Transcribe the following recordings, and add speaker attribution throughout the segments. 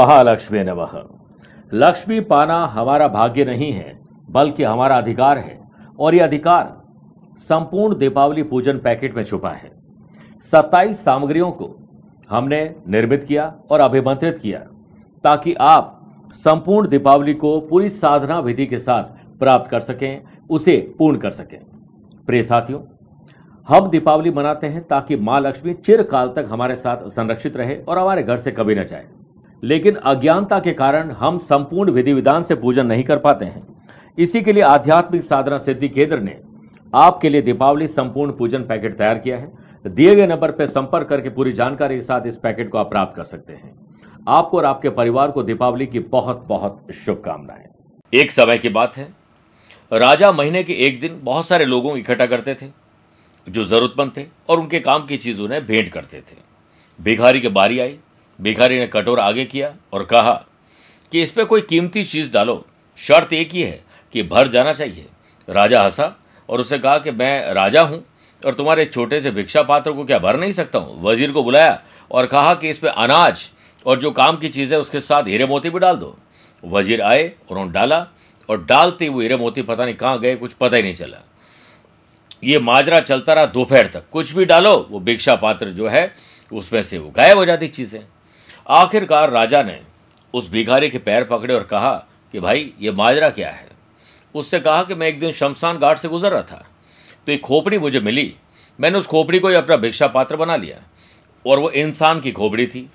Speaker 1: महालक्ष्मी नमः। लक्ष्मी पाना हमारा भाग्य नहीं है, बल्कि हमारा अधिकार है, और यह अधिकार संपूर्ण दीपावली पूजन पैकेट में छुपा है। 27 सामग्रियों को हमने निर्मित किया और अभिमंत्रित किया, ताकि आप संपूर्ण दीपावली को पूरी साधना विधि के साथ प्राप्त कर सकें, उसे पूर्ण कर सकें। प्रिय साथियों, हम दीपावली मनाते हैं ताकि माँ लक्ष्मी चिरकाल तक हमारे साथ संरक्षित रहे और हमारे घर से कभी न जाए। लेकिन अज्ञानता के कारण हम संपूर्ण विधि विधान से पूजन नहीं कर पाते हैं। इसी के लिए आध्यात्मिक साधना सिद्धि केंद्र ने आपके लिए दीपावली संपूर्ण पूजन पैकेट तैयार किया है। दिए गए नंबर पर संपर्क करके पूरी जानकारी के साथ इस पैकेट को आप प्राप्त कर सकते हैं। आपको और आपके परिवार को दीपावली की बहुत बहुत शुभकामनाएँ। एक समय की बात है। राजा महीने के एक दिन बहुत सारे लोगों को इकट्ठा करते थे, जो जरूरतमंद थे और उनके काम की चीज़ उन्हें भेंट करते थे। भिखारी की बारी आई भिखारी ने कटोर आगे किया और कहा कि इस पर कोई कीमती चीज़ डालो। शर्त एक ही है कि भर जाना चाहिए। राजा हंसा और उससे कहा कि मैं राजा हूँ और तुम्हारे छोटे से भिक्षा पात्र को क्या भर नहीं सकता हूँ? वज़ीर को बुलाया और कहा कि इस पर अनाज और जो काम की चीज़ है, उसके साथ हीरे मोती भी डाल दो। वज़ीर आए उन्होंने डाला और डालते हुए हीरे मोती पता नहीं कहाँ गए, कुछ पता ही नहीं चला। ये माजरा चलता रहा दोपहर तक। कुछ भी डालो, वो भिक्षा पात्र जो है, उसमें से वो गायब हो जाती चीज़ें। आखिरकार राजा ने उस भिखारी के पैर पकड़े और कहा कि भाई, ये माजरा क्या है? उससे कहा कि मैं एक दिन शमशान घाट से गुजर रहा था तो एक खोपड़ी मुझे मिली। मैंने उस खोपड़ी को ही अपना भिक्षा पात्र बना लिया और वो इंसान की खोपड़ी थी।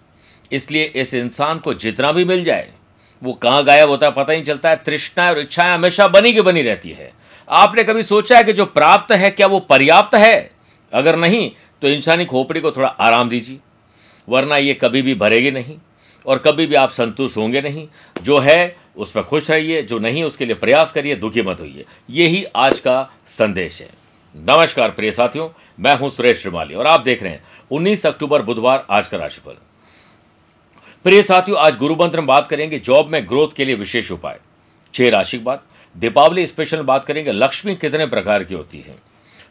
Speaker 1: इसलिए इस इंसान को जितना भी मिल जाए, वो कहाँ गायब होता है पता ही चलता है। तृष्णा और इच्छाएँ हमेशा बनी की बनी रहती है। आपने कभी सोचा है कि जो प्राप्त है, क्या वो पर्याप्त है? अगर नहीं तो इंसानी खोपड़ी को थोड़ा आराम दीजिए। वरना ये कभी भी भरेगी नहीं और कभी भी आप संतुष्ट होंगे नहीं। जो है उसमें खुश रहिए, जो नहीं, उसके लिए प्रयास करिए, दुखी मत होइए। यही आज का संदेश है। नमस्कार प्रिय साथियों, मैं हूँ सुरेश श्रीमाली और आप देख रहे हैं 19 अक्टूबर बुधवार आज का राशिफल। प्रिय साथियों, आज गुरु मंत्र में बात करेंगे, जॉब में ग्रोथ के लिए विशेष उपाय। छह राशि की बात, दीपावली स्पेशल बात करेंगे, लक्ष्मी कितने प्रकार की होती है।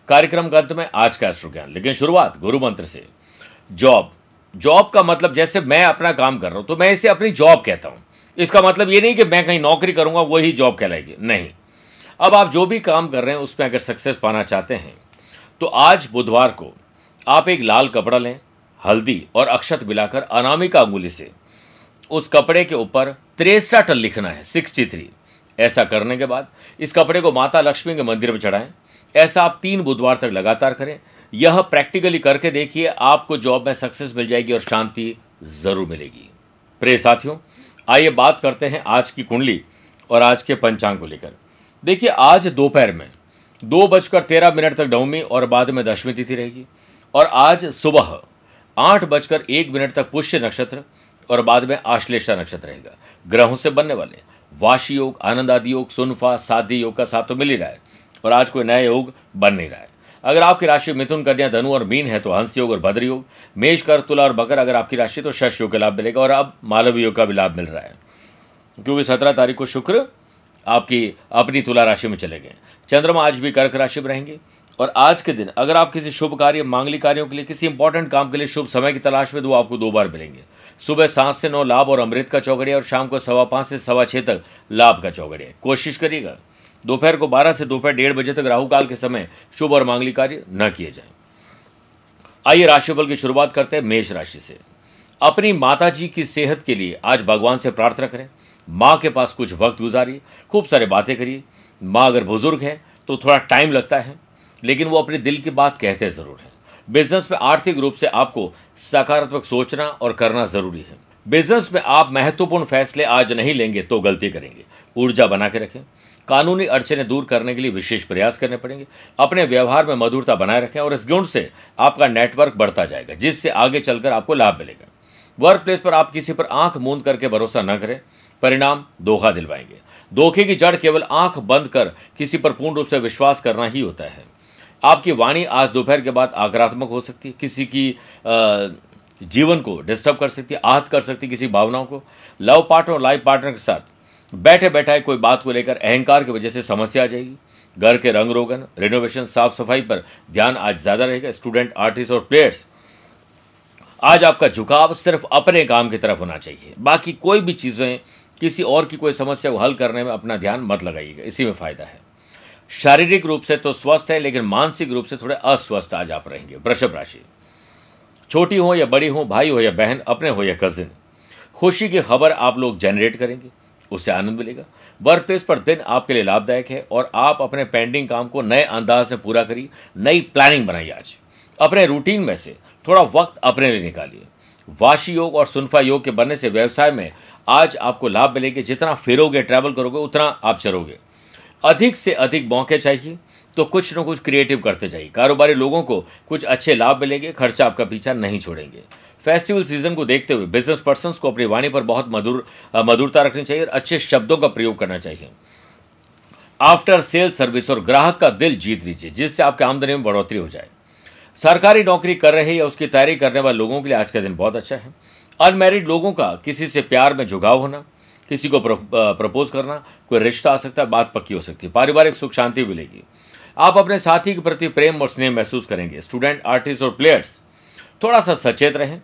Speaker 1: कार्यक्रम का अंत में आज का एस्ट्रो ज्ञान लेकिन शुरुआत गुरु मंत्र से। जॉब जॉब का मतलब जैसे मैं अपना काम कर रहा हूँ तो मैं इसे अपनी जॉब कहता हूँ। इसका मतलब ये नहीं कि मैं कहीं नौकरी करूँगा, वही जॉब कहलाएगी। नहीं। अब आप जो भी काम कर रहे हैं, उसमें अगर सक्सेस पाना चाहते हैं तो आज बुधवार को आप एक लाल कपड़ा लें, हल्दी और अक्षत मिलाकर अनामिका अंगुली से उस कपड़े के ऊपर तिरसठ लिखना है सिक्सटी थ्री ऐसा करने के बाद इस कपड़े को माता लक्ष्मी के मंदिर में चढ़ाएँ। ऐसा आप तीन बुधवार तक लगातार करें। यह प्रैक्टिकली करके देखिए, आपको जॉब में सक्सेस मिल जाएगी और शांति ज़रूर मिलेगी। प्रिय साथियों, आइए बात करते हैं आज की कुंडली और आज के पंचांग को लेकर। देखिए, आज दोपहर में दो बजकर तेरह मिनट तक नवमी और बाद में दशमी तिथि रहेगी और आज सुबह आठ बजकर एक मिनट तक पुष्य नक्षत्र और बाद में आश्लेषा नक्षत्र रहेगा। ग्रहों से बनने वाले वाशी योग आनंद आदि योग, सुनफा साधी योग का साथ तो मिल ही रहा है और आज कोई नया योग बन नहीं रहा है। अगर आपकी राशि मिथुन कन्या धनु और मीन है तो हंस योग और भद्र योग, मेष कर, तुला और बकर अगर आपकी राशि तो शश योग का लाभ मिलेगा और अब मालव योग का भी लाभ मिल रहा है। क्योंकि सत्रह तारीख को शुक्र आपकी अपनी तुला राशि में चले गए। चंद्रमा आज भी कर्क राशि में रहेंगे। और आज के दिन, अगर आप किसी शुभ कार्य, मांगलिक कार्यों के लिए, किसी इंपॉर्टेंट काम के लिए, शुभ समय की तलाश में तो आपको दो बार मिलेंगे। सुबह सात से नौ, लाभ और अमृत का चौगड़िया और शाम को सवा पाँच से सवा छः तक लाभ का चौगड़िया कोशिश करिएगा दोपहर को बारह से दोपहर डेढ़ बजे तक राहु काल के समय शुभ और मांगलिक कार्य न किए जाए। आइए राशिफल की शुरुआत करते हैं मेष राशि से। अपनी माता जी की सेहत के लिए आज भगवान से प्रार्थना करें। माँ के पास कुछ वक्त गुजारिए, खूब सारे बातें करिए। माँ अगर बुज़ुर्ग है तो थोड़ा टाइम लगता है, लेकिन वो अपने दिल की बात कहते ज़रूर हैं। बिज़नेस में आर्थिक रूप से आपको सकारात्मक सोचना और करना ज़रूरी है। बिज़नेस में आप महत्वपूर्ण फैसले आज नहीं लेंगे तो गलती करेंगे। ऊर्जा बना के रखें। कानूनी अड़चने दूर करने के लिए विशेष प्रयास करने पड़ेंगे। अपने व्यवहार में मधुरता बनाए रखें और इस गुण से आपका नेटवर्क बढ़ता जाएगा, जिससे आगे चलकर आपको लाभ मिलेगा। वर्क प्लेस पर आप किसी पर आँख मूंद करके भरोसा न करें। परिणाम धोखा दिलवाएँगे। धोखे की जड़ केवल आँख बंद कर किसी पर पूर्ण रूप से विश्वास करना ही होता है। आपकी वाणी आज दोपहर के बाद आक्रात्मक हो सकती है। किसी की जीवन को डिस्टर्ब कर सकती है, आहत कर सकती है किसी भावनाओं को। लव पार्टनर और लाइफ पार्टनर के साथ बैठे बैठाए कोई बात को लेकर अहंकार की वजह से समस्या आ जाएगी। घर के रंग रोगन रेनोवेशन साफ़ सफ़ाई पर ध्यान आज ज़्यादा रहेगा स्टूडेंट आर्टिस्ट और प्लेयर्स आज आपका झुकाव सिर्फ़ अपने काम की तरफ़ होना चाहिए। बाकी कोई भी चीज़ें, किसी और की कोई समस्या को हल करने में अपना ध्यान मत लगाइएगा। इसी में फ़ायदा है। शारीरिक रूप से तो स्वस्थ है, लेकिन मानसिक रूप से थोड़े अस्वस्थ आज आप रहेंगे। वृषभ राशि। छोटी हो या बड़ी हो, भाई हो या बहन, अपने हो या कजिन खुशी की खबर आप लोग जनरेट करेंगे। उससे आनंद मिलेगा। वर्क प्लेस पर दिन आपके लिए लाभदायक है और आप अपने पेंडिंग काम को नए अंदाज से पूरा करिए, नई प्लानिंग बनाइए आज। अपने रूटीन में से थोड़ा वक्त अपने लिए निकालिए। वाशी योग और सुनफा योग के बनने से व्यवसाय में आज आपको लाभ मिलेगा। जितना फिरोगे ट्रैवल करोगे, उतना आप चलोगे अधिक से अधिक मौके चाहिए तो कुछ न कुछ क्रिएटिव करते जाइए। कारोबारी लोगों को कुछ अच्छे लाभ मिलेंगे, खर्चा आपका पीछा नहीं छोड़ेंगे। फेस्टिवल सीज़न को देखते हुए बिज़नेस पर्सन को अपनी वाणी पर बहुत मधुर मधुरता रखनी चाहिए और अच्छे शब्दों का प्रयोग करना चाहिए। आफ्टर सेल सर्विस और ग्राहक का दिल जीत लीजिए, जिससे आपके आमदनी में बढ़ोतरी हो जाए। सरकारी नौकरी कर रहे या उसकी तैयारी करने वाले लोगों के लिए आज का दिन बहुत अच्छा है। अनमेरिड लोगों का किसी से प्यार में झुकाव होना, किसी को प्रपोज करना, कोई रिश्ता आ सकता है, बात पक्की हो सकती है, पारिवारिक सुख शांति मिलेगी। आप अपने साथी के प्रति प्रेम और स्नेह महसूस करेंगे। स्टूडेंट, आर्टिस्ट और प्लेयर्स, थोड़ा सा सचेत रहें।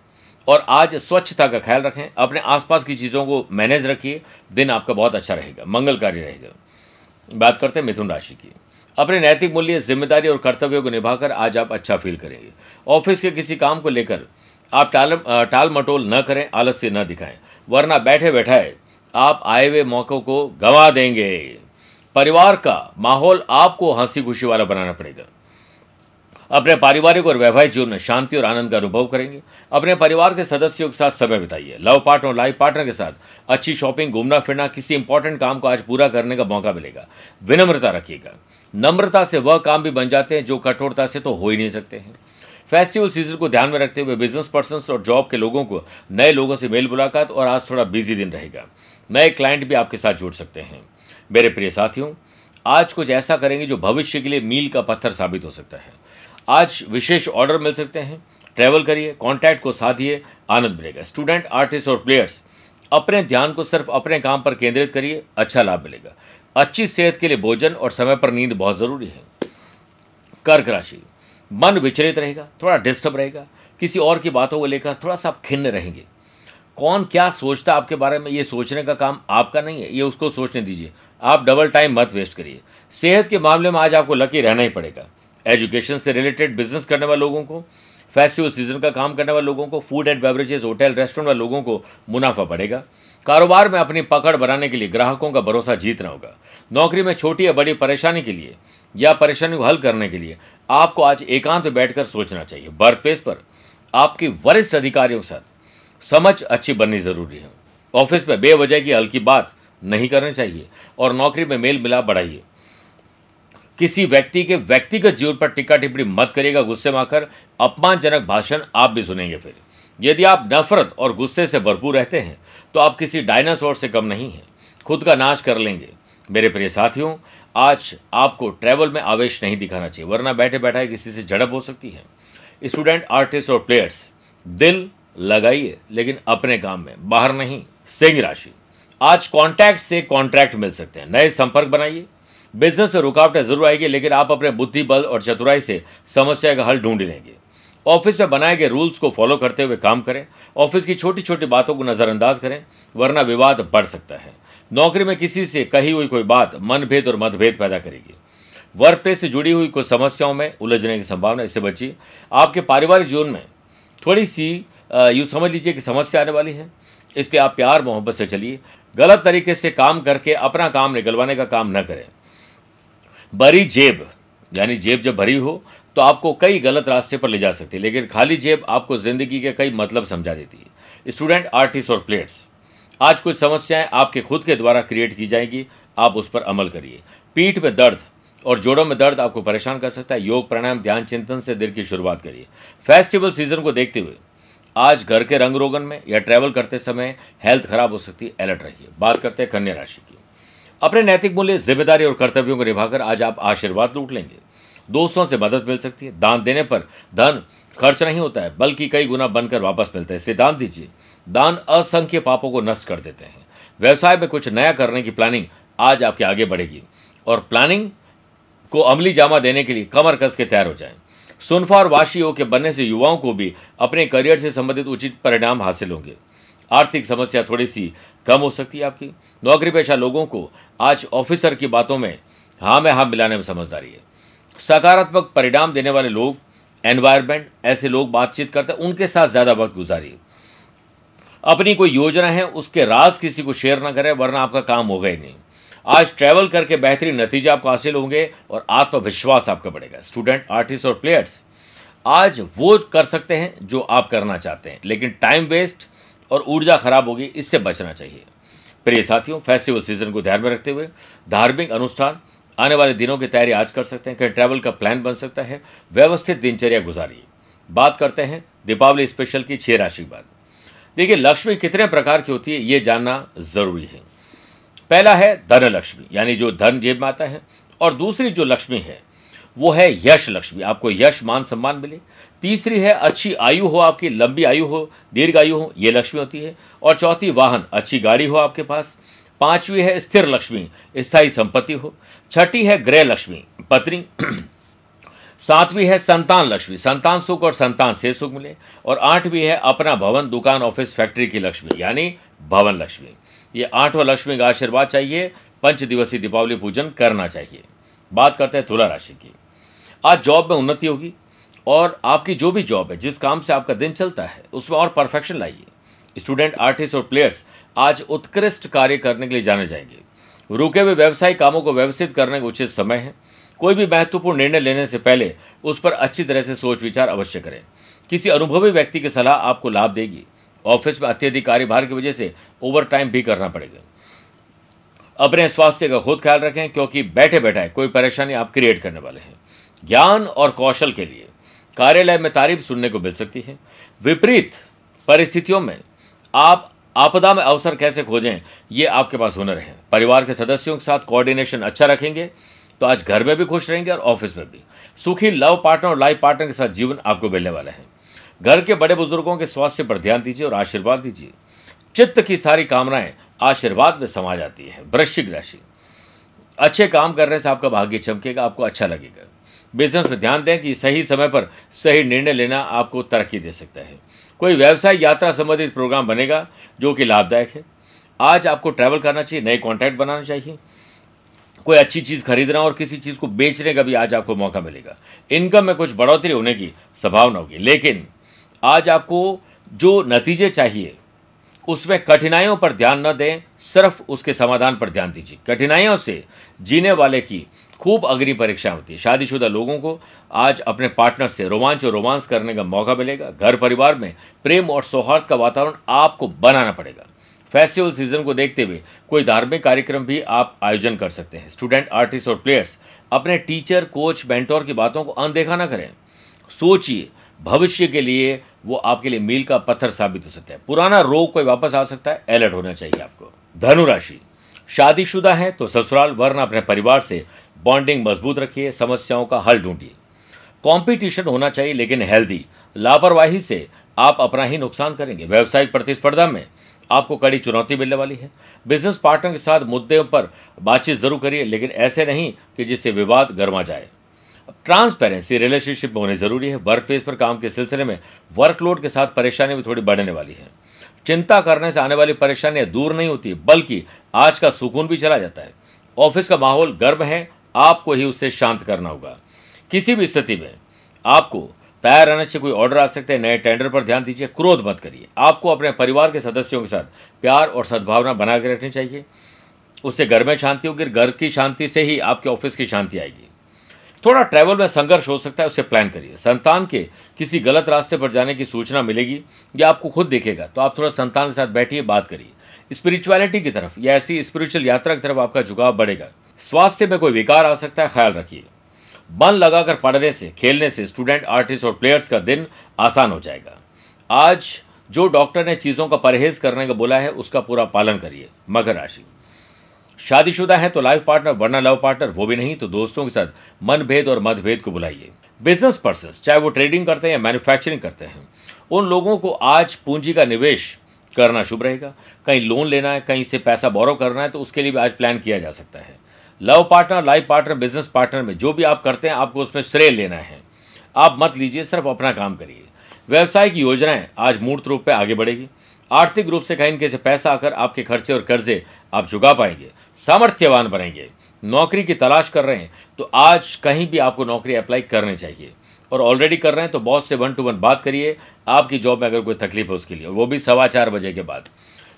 Speaker 1: और आज स्वच्छता का ख्याल रखें, अपने आसपास की चीज़ों को मैनेज रखिए, दिन आपका बहुत अच्छा रहेगा, मंगलकारी रहेगा। बात करते हैं मिथुन राशि की। अपने नैतिक मूल्य, ज़िम्मेदारी और कर्तव्यों को निभाकर आज आप अच्छा फील करेंगे। ऑफ़िस के किसी काम को लेकर आप टाल टाल मटोल न करें, आलस्य न दिखाएँ, वरना बैठे बैठाए आप आए हुए मौक़ों को गंवा देंगे। परिवार का माहौल आपको हँसी खुशी वाला बनाना पड़ेगा। अपने पारिवारिक और वैवाहिक जीवन में शांति और आनंद का अनुभव करेंगे। अपने परिवार के सदस्यों के साथ समय बिताइए। लव पार्टनर और लाइफ पार्टनर के साथ अच्छी शॉपिंग, घूमना फिरना, किसी इंपॉर्टेंट काम को आज पूरा करने का मौका मिलेगा। विनम्रता रखिएगा। नम्रता से वह काम भी बन जाते हैं जो कठोरता से तो हो ही नहीं सकते हैं। फेस्टिवल सीज़न को ध्यान में रखते हुए बिज़नेस पर्सन और जॉब के लोगों को नए लोगों से मेल मुलाकात और आज थोड़ा बिज़ी दिन रहेगा। नए क्लाइंट भी आपके साथ जुड़ सकते हैं। मेरे प्रिय साथियों, आज कुछ ऐसा करेंगे जो भविष्य के लिए मील का पत्थर साबित हो सकता है। आज विशेष ऑर्डर मिल सकते हैं। ट्रैवल करिए कॉन्टैक्ट को साधिए, आनंद मिलेगा। स्टूडेंट आर्टिस्ट और प्लेयर्स अपने ध्यान को सिर्फ़ अपने काम पर केंद्रित करिए अच्छा लाभ मिलेगा। अच्छी सेहत के लिए भोजन और समय पर नींद बहुत ज़रूरी है। कर्क राशि, मन विचलित रहेगा, थोड़ा डिस्टर्ब रहेगा, किसी और की बातों को लेकर थोड़ा सा आप खिन्न रहेंगे। कौन क्या सोचता आपके बारे में, ये सोचने का काम आपका नहीं है, ये उसको सोचने दीजिए। आप डबल टाइम मत वेस्ट करिए। सेहत के मामले में आज आपको लकी रहना ही पड़ेगा। एजुकेशन से रिलेटेड बिज़नेस करने वाले लोगों को, फेस्टिवल सीज़न का काम करने वाले लोगों को food and beverages hotel restaurant वाले लोगों को मुनाफा बढ़ेगा। कारोबार में अपनी पकड़ बनाने के लिए ग्राहकों का भरोसा जीतना होगा। नौकरी में छोटी या बड़ी परेशानी के लिए या परेशानी को हल करने के लिए आपको आज एकांत में बैठकर सोचना चाहिए। वर्क प्लेस पर आपके वरिष्ठ अधिकारियों के साथ समझ अच्छी बननी ज़रूरी है। ऑफ़िस में बेवजह की हल्की बात नहीं करनी चाहिए और नौकरी में मेल मिलाप बढ़ाइए। किसी व्यक्ति के व्यक्तिगत जीवन पर टिक्का टिप्पणी मत करिएगा, गुस्से में आकर अपमानजनक भाषण आप भी सुनेंगे फिर। यदि आप नफरत और गुस्से से भरपूर रहते हैं तो आप किसी डायनासोर से कम नहीं हैं। खुद का नाश कर लेंगे। मेरे प्रिय साथियों, आज आपको ट्रैवल में आवेश नहीं दिखाना चाहिए, वरना बैठे बैठा किसी से झड़प हो सकती है। स्टूडेंट, आर्टिस्ट और प्लेयर्स, दिल लगाइए, लेकिन अपने काम में, बाहर नहीं, सिंह राशि। आज कॉन्टैक्ट से कॉन्ट्रैक्ट मिल सकते हैं। नए संपर्क बनाइए। बिज़नेस में रुकावटें ज़रूर आएगी, लेकिन आप अपने बुद्धि बल और चतुराई से समस्या का हल ढूंढ लेंगे। ऑफ़िस में बनाए गए रूल्स को फॉलो करते हुए काम करें, ऑफ़िस की छोटी छोटी बातों को नज़रअंदाज करें, वरना विवाद बढ़ सकता है। नौकरी में किसी से कही हुई कोई बात मनभेद और मतभेद पैदा करेगी। वर्क प्लेस से जुड़ी हुई कुछ समस्याओं में उलझने की संभावना, इससे बची आपके पारिवारिक जीवन में थोड़ी सी यूँ समझ लीजिए कि समस्या आने वाली है। इसलिए आप प्यार मोहब्बत से चलिए। गलत तरीके से काम करके अपना काम निकलवाने का काम न करें। भरी जेब, यानी जेब जब भरी हो तो आपको कई गलत रास्ते पर ले जा सकती है, लेकिन खाली जेब आपको ज़िंदगी के कई मतलब समझा देती है। स्टूडेंट, आर्टिस्ट और प्लेयर्स, आज कुछ समस्याएँ आपके खुद के द्वारा क्रिएट की जाएँगी, आप उस पर अमल करिए। पीठ में दर्द और जोड़ों में दर्द आपको परेशान कर सकता है, योग, प्राणायाम, ध्यान, चिंतन से दिन की शुरुआत करिए। फेस्टिवल सीज़न को देखते हुए, आज घर के रंग रोगन में या ट्रैवल करते समय हेल्थ खराब हो सकती है अलर्ट रहिए। बात करते हैं कन्या राशि की। अपने नैतिक मूल्य, ज़िम्मेदारी और कर्तव्यों को निभाकर आज आप आशीर्वाद लूट लेंगे। दोस्तों से मदद मिल सकती है। दान देने पर धन खर्च नहीं होता है, बल्कि कई गुना बनकर वापस मिलता है। इसलिए दान दीजिए। दान असंख्य पापों को नष्ट कर देते हैं। व्यवसाय में कुछ नया करने की प्लानिंग आज आपके आगे बढ़ेगी और प्लानिंग को अमली जामा देने के लिए कमर कस के तैयार हो जाए। सुनफा और वाशी के बनने से युवाओं को भी अपने करियर से संबंधित उचित परिणाम हासिल होंगे। आर्थिक समस्या थोड़ी सी कम हो सकती है आपकी। नौकरी पेशा लोगों को आज ऑफिसर की बातों में हाँ में हाँ मिलाने में समझदारी है। सकारात्मक परिणाम देने वाले लोग एनवायरमेंट ऐसे लोग बातचीत करते हैं, उनके साथ ज़्यादा वक्त गुजारिए। अपनी कोई योजना है, उसके राज किसी को शेयर ना करें, वरना आपका काम होगा ही नहीं। आज ट्रैवल करके बेहतरीन नतीजे आपको हासिल होंगे और आत्मविश्वास आपका बढ़ेगा। स्टूडेंट आर्टिस्ट और प्लेयर्स आज वो कर सकते हैं जो आप करना चाहते हैं, लेकिन टाइम वेस्ट और ऊर्जा खराब होगी, इससे बचना चाहिए। प्रिय साथियों फेस्टिवल सीज़न को ध्यान में रखते हुए धार्मिक अनुष्ठान आने वाले दिनों की तैयारी आज कर सकते हैं। कहीं ट्रैवल का प्लान बन सकता है। व्यवस्थित दिनचर्या गुजारिए। बात करते हैं दीपावली स्पेशल की छह राशि बाद। देखिए, लक्ष्मी कितने प्रकार की होती है, ये जानना ज़रूरी है। पहला है धन लक्ष्मी यानी जो धन जेब में आता है, और दूसरी जो लक्ष्मी है, वो है यश लक्ष्मी। आपको यश, मान, सम्मान मिले। तीसरी है, अच्छी आयु हो आपकी, लंबी आयु हो, दीर्घ आयु हो, ये लक्ष्मी होती है। और चौथी, वाहन, अच्छी गाड़ी हो आपके पास। पांचवी है, स्थिर लक्ष्मी, स्थायी संपत्ति हो। छठी है ग्रह लक्ष्मी, पत्नी। सातवीं है, संतान लक्ष्मी, संतान सुख और संतान से सुख मिले। और आठवीं है, अपना भवन, दुकान, ऑफ़िस, फैक्ट्री की लक्ष्मी, यानी भवन लक्ष्मी। ये आठवां लक्ष्मी का आशीर्वाद चाहिए पंच दिवसीय दीपावली पूजन करना चाहिए। बात करते हैं तुला राशि की। आज जॉब में उन्नति होगी और आपकी जो भी जॉब है, जिस काम से आपका दिन चलता है, उसमें और परफेक्शन लाइए। स्टूडेंट आर्टिस्ट और प्लेयर्स आज उत्कृष्ट कार्य करने के लिए जाने जाएँगे। रुके हुए व्यवसायिक कामों को व्यवस्थित करने का उचित समय है। कोई भी महत्वपूर्ण निर्णय लेने से पहले उस पर अच्छी तरह से सोच विचार अवश्य करें। किसी अनुभवी व्यक्ति की सलाह आपको लाभ देगी। ऑफ़िस में अत्यधिक कार्यभार की वजह से ओवर टाइम भी करना पड़ेगा। अपने स्वास्थ्य का खुद ख्याल रखें, क्योंकि बैठे बैठे कोई परेशानी आप क्रिएट करने वाले हैं। ज्ञान और कौशल के लिए कार्यालय में तारीफ़ सुनने को मिल सकती है। विपरीत परिस्थितियों में आप आपदा में अवसर कैसे खोजें, ये आपके पास हुनर है। परिवार के सदस्यों के साथ कोऑर्डिनेशन अच्छा रखेंगे तो आज घर में भी खुश रहेंगे और ऑफ़िस में भी। सुखी लव पार्टनर और लाइफ पार्टनर के साथ जीवन आपको मिलने वाला है। घर के बड़े बुज़ुर्गों के स्वास्थ्य पर ध्यान दीजिए और आशीर्वाद दीजिए। चित्त की सारी कामनाएँ आशीर्वाद में समा जाती है। वृश्चिक राशि। अच्छे काम करने से आपका भाग्य चमकेगा, आपको अच्छा लगेगा। बिज़नेस में ध्यान दें कि सही समय पर सही निर्णय लेना आपको तरक्की दे सकता है। कोई व्यवसाय यात्रा संबंधित प्रोग्राम बनेगा जो कि लाभदायक है। आज आपको ट्रैवल करना चाहिए, नए कॉन्टैक्ट बनाना चाहिए। कोई अच्छी चीज़ खरीदना और किसी चीज़ को बेचने का भी आज आपको मौका मिलेगा। इनकम में कुछ बढ़ोतरी होने की संभावना होगी। लेकिन आज आपको जो नतीजे चाहिए, उसमें कठिनाइयों पर ध्यान न दें, सिर्फ़ उसके समाधान पर ध्यान दीजिए। कठिनाइयों से जीने वाले की खूब अग्नि परीक्षा होती है। शादीशुदा लोगों को आज अपने पार्टनर से रोमांच और रोमांस करने का मौका मिलेगा। घर परिवार में प्रेम और सौहार्द का वातावरण आपको बनाना पड़ेगा। फेस्टिवल सीज़न को देखते हुए कोई धार्मिक कार्यक्रम भी आप आयोजन कर सकते हैं। स्टूडेंट, आर्टिस्ट और प्लेयर्स, अपने टीचर, कोच, मेंटोर की बातों को अनदेखा ना करें। सोचिए, भविष्य के लिए वो आपके लिए मील का पत्थर साबित हो सकता है। पुराना रोग कोई वापस आ सकता है अलर्ट होना चाहिए आपको। धनुराशि, शादीशुदा है तो ससुराल, वरना अपने परिवार से बॉन्डिंग मज़बूत रखिए, समस्याओं का हल ढूंढिए। कंपटीशन होना चाहिए, लेकिन हेल्दी। लापरवाही से आप अपना ही नुकसान करेंगे। व्यावसायिक प्रतिस्पर्धा में आपको कड़ी चुनौती मिलने वाली है। बिज़नेस पार्टनर के साथ मुद्दों पर बातचीत ज़रूर करिए, लेकिन ऐसे नहीं कि जिससे विवाद गर्मा जाए। ट्रांसपेरेंसी रिलेशनशिप में होनी ज़रूरी है। वर्क प्लेस पर काम के सिलसिले में वर्कलोड के साथ परेशानी भी थोड़ी बढ़ने वाली है। चिंता करने से आने वाली परेशानियाँ दूर नहीं होती, बल्कि आज का सुकून भी चला जाता है। ऑफ़िस का माहौल गर्म है आपको ही उसे शांत करना होगा। किसी भी स्थिति में आपको तैयार रहने से कोई ऑर्डर आ सकते हैं, नए टेंडर पर ध्यान दीजिए, क्रोध मत करिए। आपको अपने परिवार के सदस्यों के साथ प्यार और सद्भावना बना के रखनी चाहिए। उससे घर में शांति होगी, घर की शांति से ही आपके ऑफ़िस की शांति आएगी। थोड़ा ट्रैवल में संघर्ष हो सकता है, उसे प्लान करिए। संतान के किसी गलत रास्ते पर जाने की सूचना मिलेगी या आपको खुद देखेगा तो आप थोड़ा संतान के साथ बैठिए, बात करिए। स्पिरिचुअलिटी की तरफ़, या ऐसी स्पिरिचुअल यात्रा की तरफ़ आपका झुकाव बढ़ेगा। स्वास्थ्य में कोई विकार आ सकता है, ख्याल रखिए। मन लगाकर पढ़ने से, खेलने से स्टूडेंट आर्टिस्ट और प्लेयर्स का दिन आसान हो जाएगा। आज जो डॉक्टर ने चीज़ों का परहेज करने का बोला है, उसका पूरा पालन करिए, मकर राशि। शादीशुदा है तो लाइफ पार्टनर वरना लव पार्टनर वो भी नहीं तो दोस्तों के साथ मनभेद और मतभेद को बुलाइए। बिज़नेस पर्सन चाहे वो ट्रेडिंग करते हैं या मैन्युफैक्चरिंग करते हैं, उन लोगों को आज पूंजी का निवेश करना शुभ रहेगा। कहीं लोन लेना है, कहीं से पैसा बोरो करना है तो उसके लिए भी आज प्लान किया जा सकता है। Love partner, life partner, business partner में जो भी आप करते हैं, आपको उसमें श्रेय लेना है। आप मत लीजिए, सिर्फ़ अपना काम करिए। व्यवसाय की योजनाएँ आज मूर्त रूप में आगे बढ़ेगी। आर्थिक रूप से कहीं कैसे पैसा आकर आपके खर्चे और कर्जे आप चुका पाएँगे, सामर्थ्यवान बनेंगे, नौकरी की तलाश कर रहे हैं तो आज कहीं भी आपको नौकरी अप्लाई करनी चाहिए। और ऑलरेडी कर रहे हैं तो बॉस से वन टू वन बात करिए, आपकी जॉब में अगर कोई तकलीफ़ है उसके लिए, वो भी सवा चार बजे के बाद।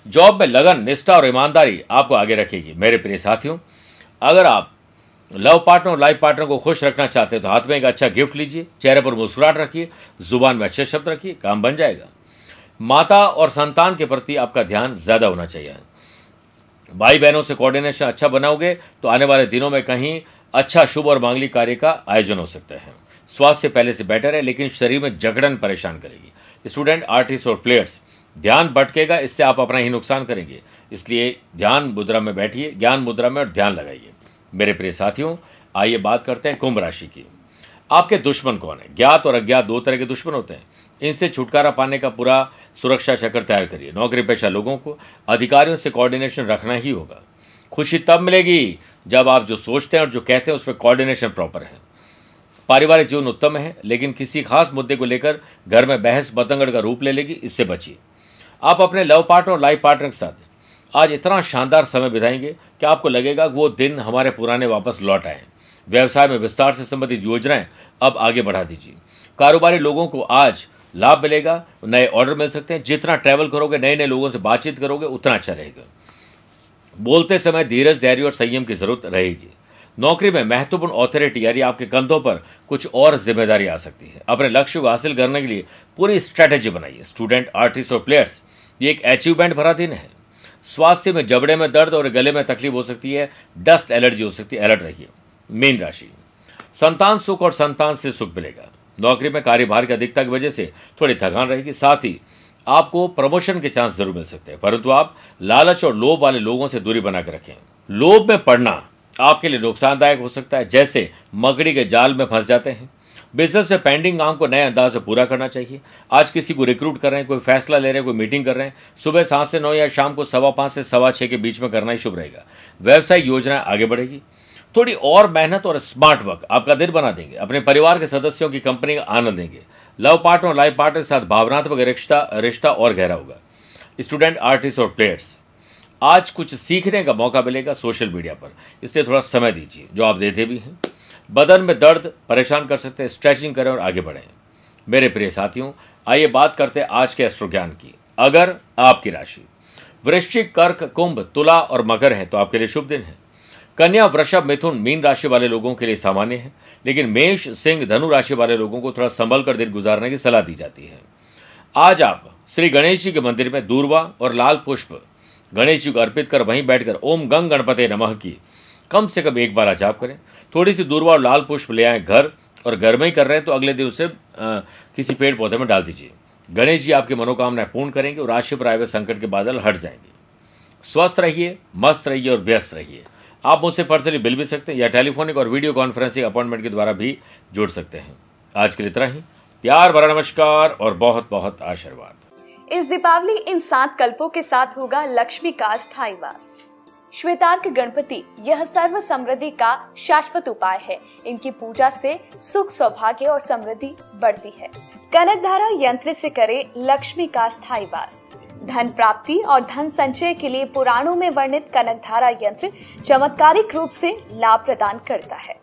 Speaker 1: जॉब में लगन, निष्ठा और ईमानदारी आपको आगे रखेगी, मेरे प्रिय साथियों। अगर आप लव पार्टनर और लाइफ पार्टनर को खुश रखना चाहते हैं तो हाथ में एक अच्छा गिफ्ट लीजिए। चेहरे पर मुस्कुराहट रखिए, ज़ुबान में अच्छे शब्द रखिए, काम बन जाएगा। माता और संतान के प्रति आपका ध्यान ज़्यादा होना चाहिए। भाई बहनों से कोऑर्डिनेशन अच्छा बनाओगे तो आने वाले दिनों में कहीं अच्छा शुभ और मांगलिक कार्य का आयोजन हो सकता है। स्वास्थ्य पहले से बेटर है, लेकिन शरीर में जगड़न परेशान करेगी। स्टूडेंट आर्टिस्ट और प्लेयर्स ध्यान भटकेगा, इससे आप अपना ही नुकसान करेंगे। इसलिए ध्यान मुद्रा में बैठिए, ज्ञान मुद्रा में और ध्यान लगाइए। मेरे प्रिय साथियों, आइए बात करते हैं कुंभ राशि की। आपके दुश्मन कौन है? ज्ञात और अज्ञात दो तरह के दुश्मन होते हैं। इनसे छुटकारा पाने का पूरा सुरक्षा चक्र तैयार करिए। नौकरी पेशा लोगों को अधिकारियों से कोऑर्डिनेशन रखना ही होगा। खुशी तब मिलेगी जब आप जो सोचते हैं और जो कहते हैं उस पर कोऑर्डिनेशन प्रॉपर है। पारिवारिक जीवन उत्तम है, लेकिन किसी खास मुद्दे को लेकर घर में बहस बतंगड़ का रूप ले लेगी, इससे बचिए। आप अपने लव पार्टनर और लाइफ पार्टनर के साथ आज इतना शानदार समय बिताएँगे कि आपको लगेगा वो दिन हमारे पुराने वापस लौट आए? व्यवसाय में विस्तार से संबंधित योजनाएँ अब आगे बढ़ा दीजिए। कारोबारी लोगों को आज लाभ मिलेगा, नए ऑर्डर मिल सकते हैं, जितना ट्रैवल करोगे नए नए लोगों से बातचीत करोगे, उतना अच्छा रहेगा। बोलते समय धीरज, धैर्य और संयम की ज़रूरत रहेगी। नौकरी में महत्वपूर्ण ऑथोरिटी यानी आपके कंधों पर कुछ और ज़िम्मेदारी आ सकती है। अपने लक्ष्य को हासिल करने के लिए पूरी स्ट्रैटेजी बनाइए। स्टूडेंट आर्टिस्ट और प्लेयर्स ये एक अचीवमेंट भरा दिन है। स्वास्थ्य में जबड़े में दर्द और गले में तकलीफ़ हो सकती है, डस्ट एलर्जी हो सकती है, अलर्ट रहिए। मेन राशि। संतान सुख और संतान से सुख मिलेगा। नौकरी में कार्यभार की अधिकता की वजह से थोड़ी थकान रहेगी, साथ ही आपको प्रमोशन के चांस ज़रूर मिल सकते हैं, परंतु आप लालच और लोभ वाले लोगों से दूरी बनाकर रखें। लोभ में पड़ना आपके लिए नुकसानदायक हो सकता है, जैसे मकड़ी के जाल में फंस जाते हैं। बिज़नेस में पेंडिंग काम को नए अंदाज से पूरा करना चाहिए। आज किसी को रिक्रूट कर रहे हैं, कोई फैसला ले रहे हैं, कोई मीटिंग कर रहे हैं, सुबह सात से नौ या शाम को सवा पाँच से सवा छः के बीच में करना ही शुभ रहेगा। व्यवसाय योजना आगे बढ़ेगी। थोड़ी और मेहनत और स्मार्ट वर्क आपका दिन बना देंगे, अपने परिवार के सदस्यों की कंपनी का आनंद देंगे लव पार्टनर और लाइफ पार्टनर के साथ भावनात्मक रिश्ता रिश्ता और गहरा होगा। स्टूडेंट आर्टिस्ट और प्लेयर्स आज कुछ सीखने का मौका मिलेगा सोशल मीडिया पर। इसलिए थोड़ा समय दीजिए, जो आप देते भी हैं। बदन में दर्द, परेशान कर सकते हैं, स्ट्रेचिंग करें और आगे बढ़ें। मेरे प्रिय साथियों, आइए बात करते हैं आज के एस्ट्रो ज्ञान की। अगर आपकी राशि, वृश्चिक, कर्क, कुंभ, तुला और मकर है तो आपके लिए शुभ दिन है। कन्या, वृषभ, मिथुन, मीन राशि वाले लोगों के लिए सामान्य है, लेकिन मेष, सिंह, धनु राशि वाले लोगों को थोड़ा संभल कर दिन गुजारने की सलाह दी जाती है। आज आप श्री गणेश जी के मंदिर में दूरवा और लाल पुष्प गणेश जी को अर्पित कर वहीं बैठकर ओम गंग गणपति नमः की कम से कम एक बार जाप करें। थोड़ी सी दूरवा और लाल पुष्प ले आए घर और घर में ही कर रहे हैं तो अगले दिन उसे किसी पेड़ पौधे में डाल दीजिए। गणेश जी आपकी मनोकामनाएँ पूर्ण करेंगे और राशि पर आए हुए संकट के बादल हट जाएँगे। स्वस्थ रहिए, मस्त रहिए और व्यस्त रहिए। आप मुझसे पर्सनली मिल भी सकते हैं या टेलीफोनिक और वीडियो कॉन्फ्रेंसिंग अपॉइंटमेंट के द्वारा भी जुड़ सकते हैं। आज के लिए इतना ही। प्यार भरा नमस्कार और बहुत बहुत आशीर्वाद।
Speaker 2: इस दीपावली इन सात कल्पों के साथ होगा लक्ष्मी का स्थायी वास। श्वेतार्क गणपति, यह सर्व समृद्धि का शाश्वत उपाय है। इनकी पूजा से सुख, सौभाग्य और समृद्धि बढ़ती है। कनक धारा यंत्र से करे लक्ष्मी का स्थायी वास। धन प्राप्ति और धन संचय के लिए पुराणों में वर्णित कनक धारा यंत्र चमत्कारिक रूप से लाभ प्रदान करता है।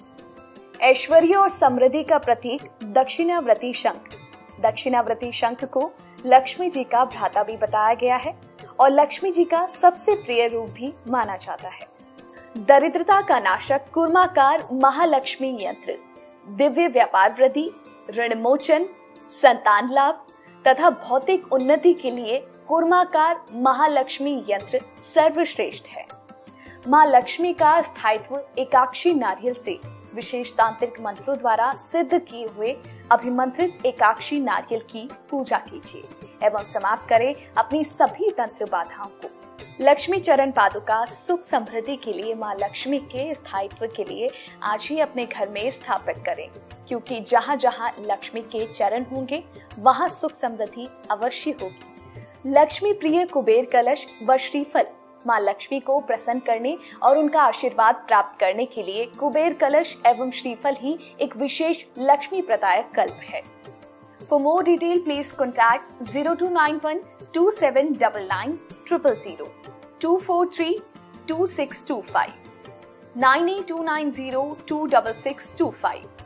Speaker 2: ऐश्वर्य और समृद्धि का प्रतीक दक्षिणाव्रती शंख। दक्षिणाव्रती शंख को लक्ष्मी जी का भ्राता भी बताया गया है। और लक्ष्मी जी का सबसे प्रिय रूप भी माना जाता है। दरिद्रता का नाशक कुर्माकार महालक्ष्मी यंत्र दिव्य व्यापार वृद्धि, ऋण मोचन, संतान लाभ तथा भौतिक उन्नति के लिए कुर्माकार महालक्ष्मी यंत्र सर्वश्रेष्ठ है। माँ लक्ष्मी का स्थायित्व एकाक्षी नारियल से विशेष तांत्रिक मंत्रों द्वारा सिद्ध किए हुए अभिमंत्रित एकाक्षी नारियल की पूजा कीजिए। एवं समाप्त करें अपनी सभी तंत्र बाधाओं को। लक्ष्मी चरण पादुका सुख समृद्धि के लिए, माँ लक्ष्मी के स्थायित्व के लिए आज ही अपने घर में स्थापित करें। क्योंकि जहाँ जहाँ लक्ष्मी के चरण होंगे, वहाँ सुख समृद्धि अवश्य होगी। लक्ष्मी प्रिय कुबेर कलश व श्रीफल, माँ लक्ष्मी को प्रसन्न करने और उनका आशीर्वाद प्राप्त करने के लिए कुबेर कलश एवं श्रीफल ही एक विशेष लक्ष्मी प्रदायक कल्प है। For more detail, please contact 0291 2799 0023 2625 982902625.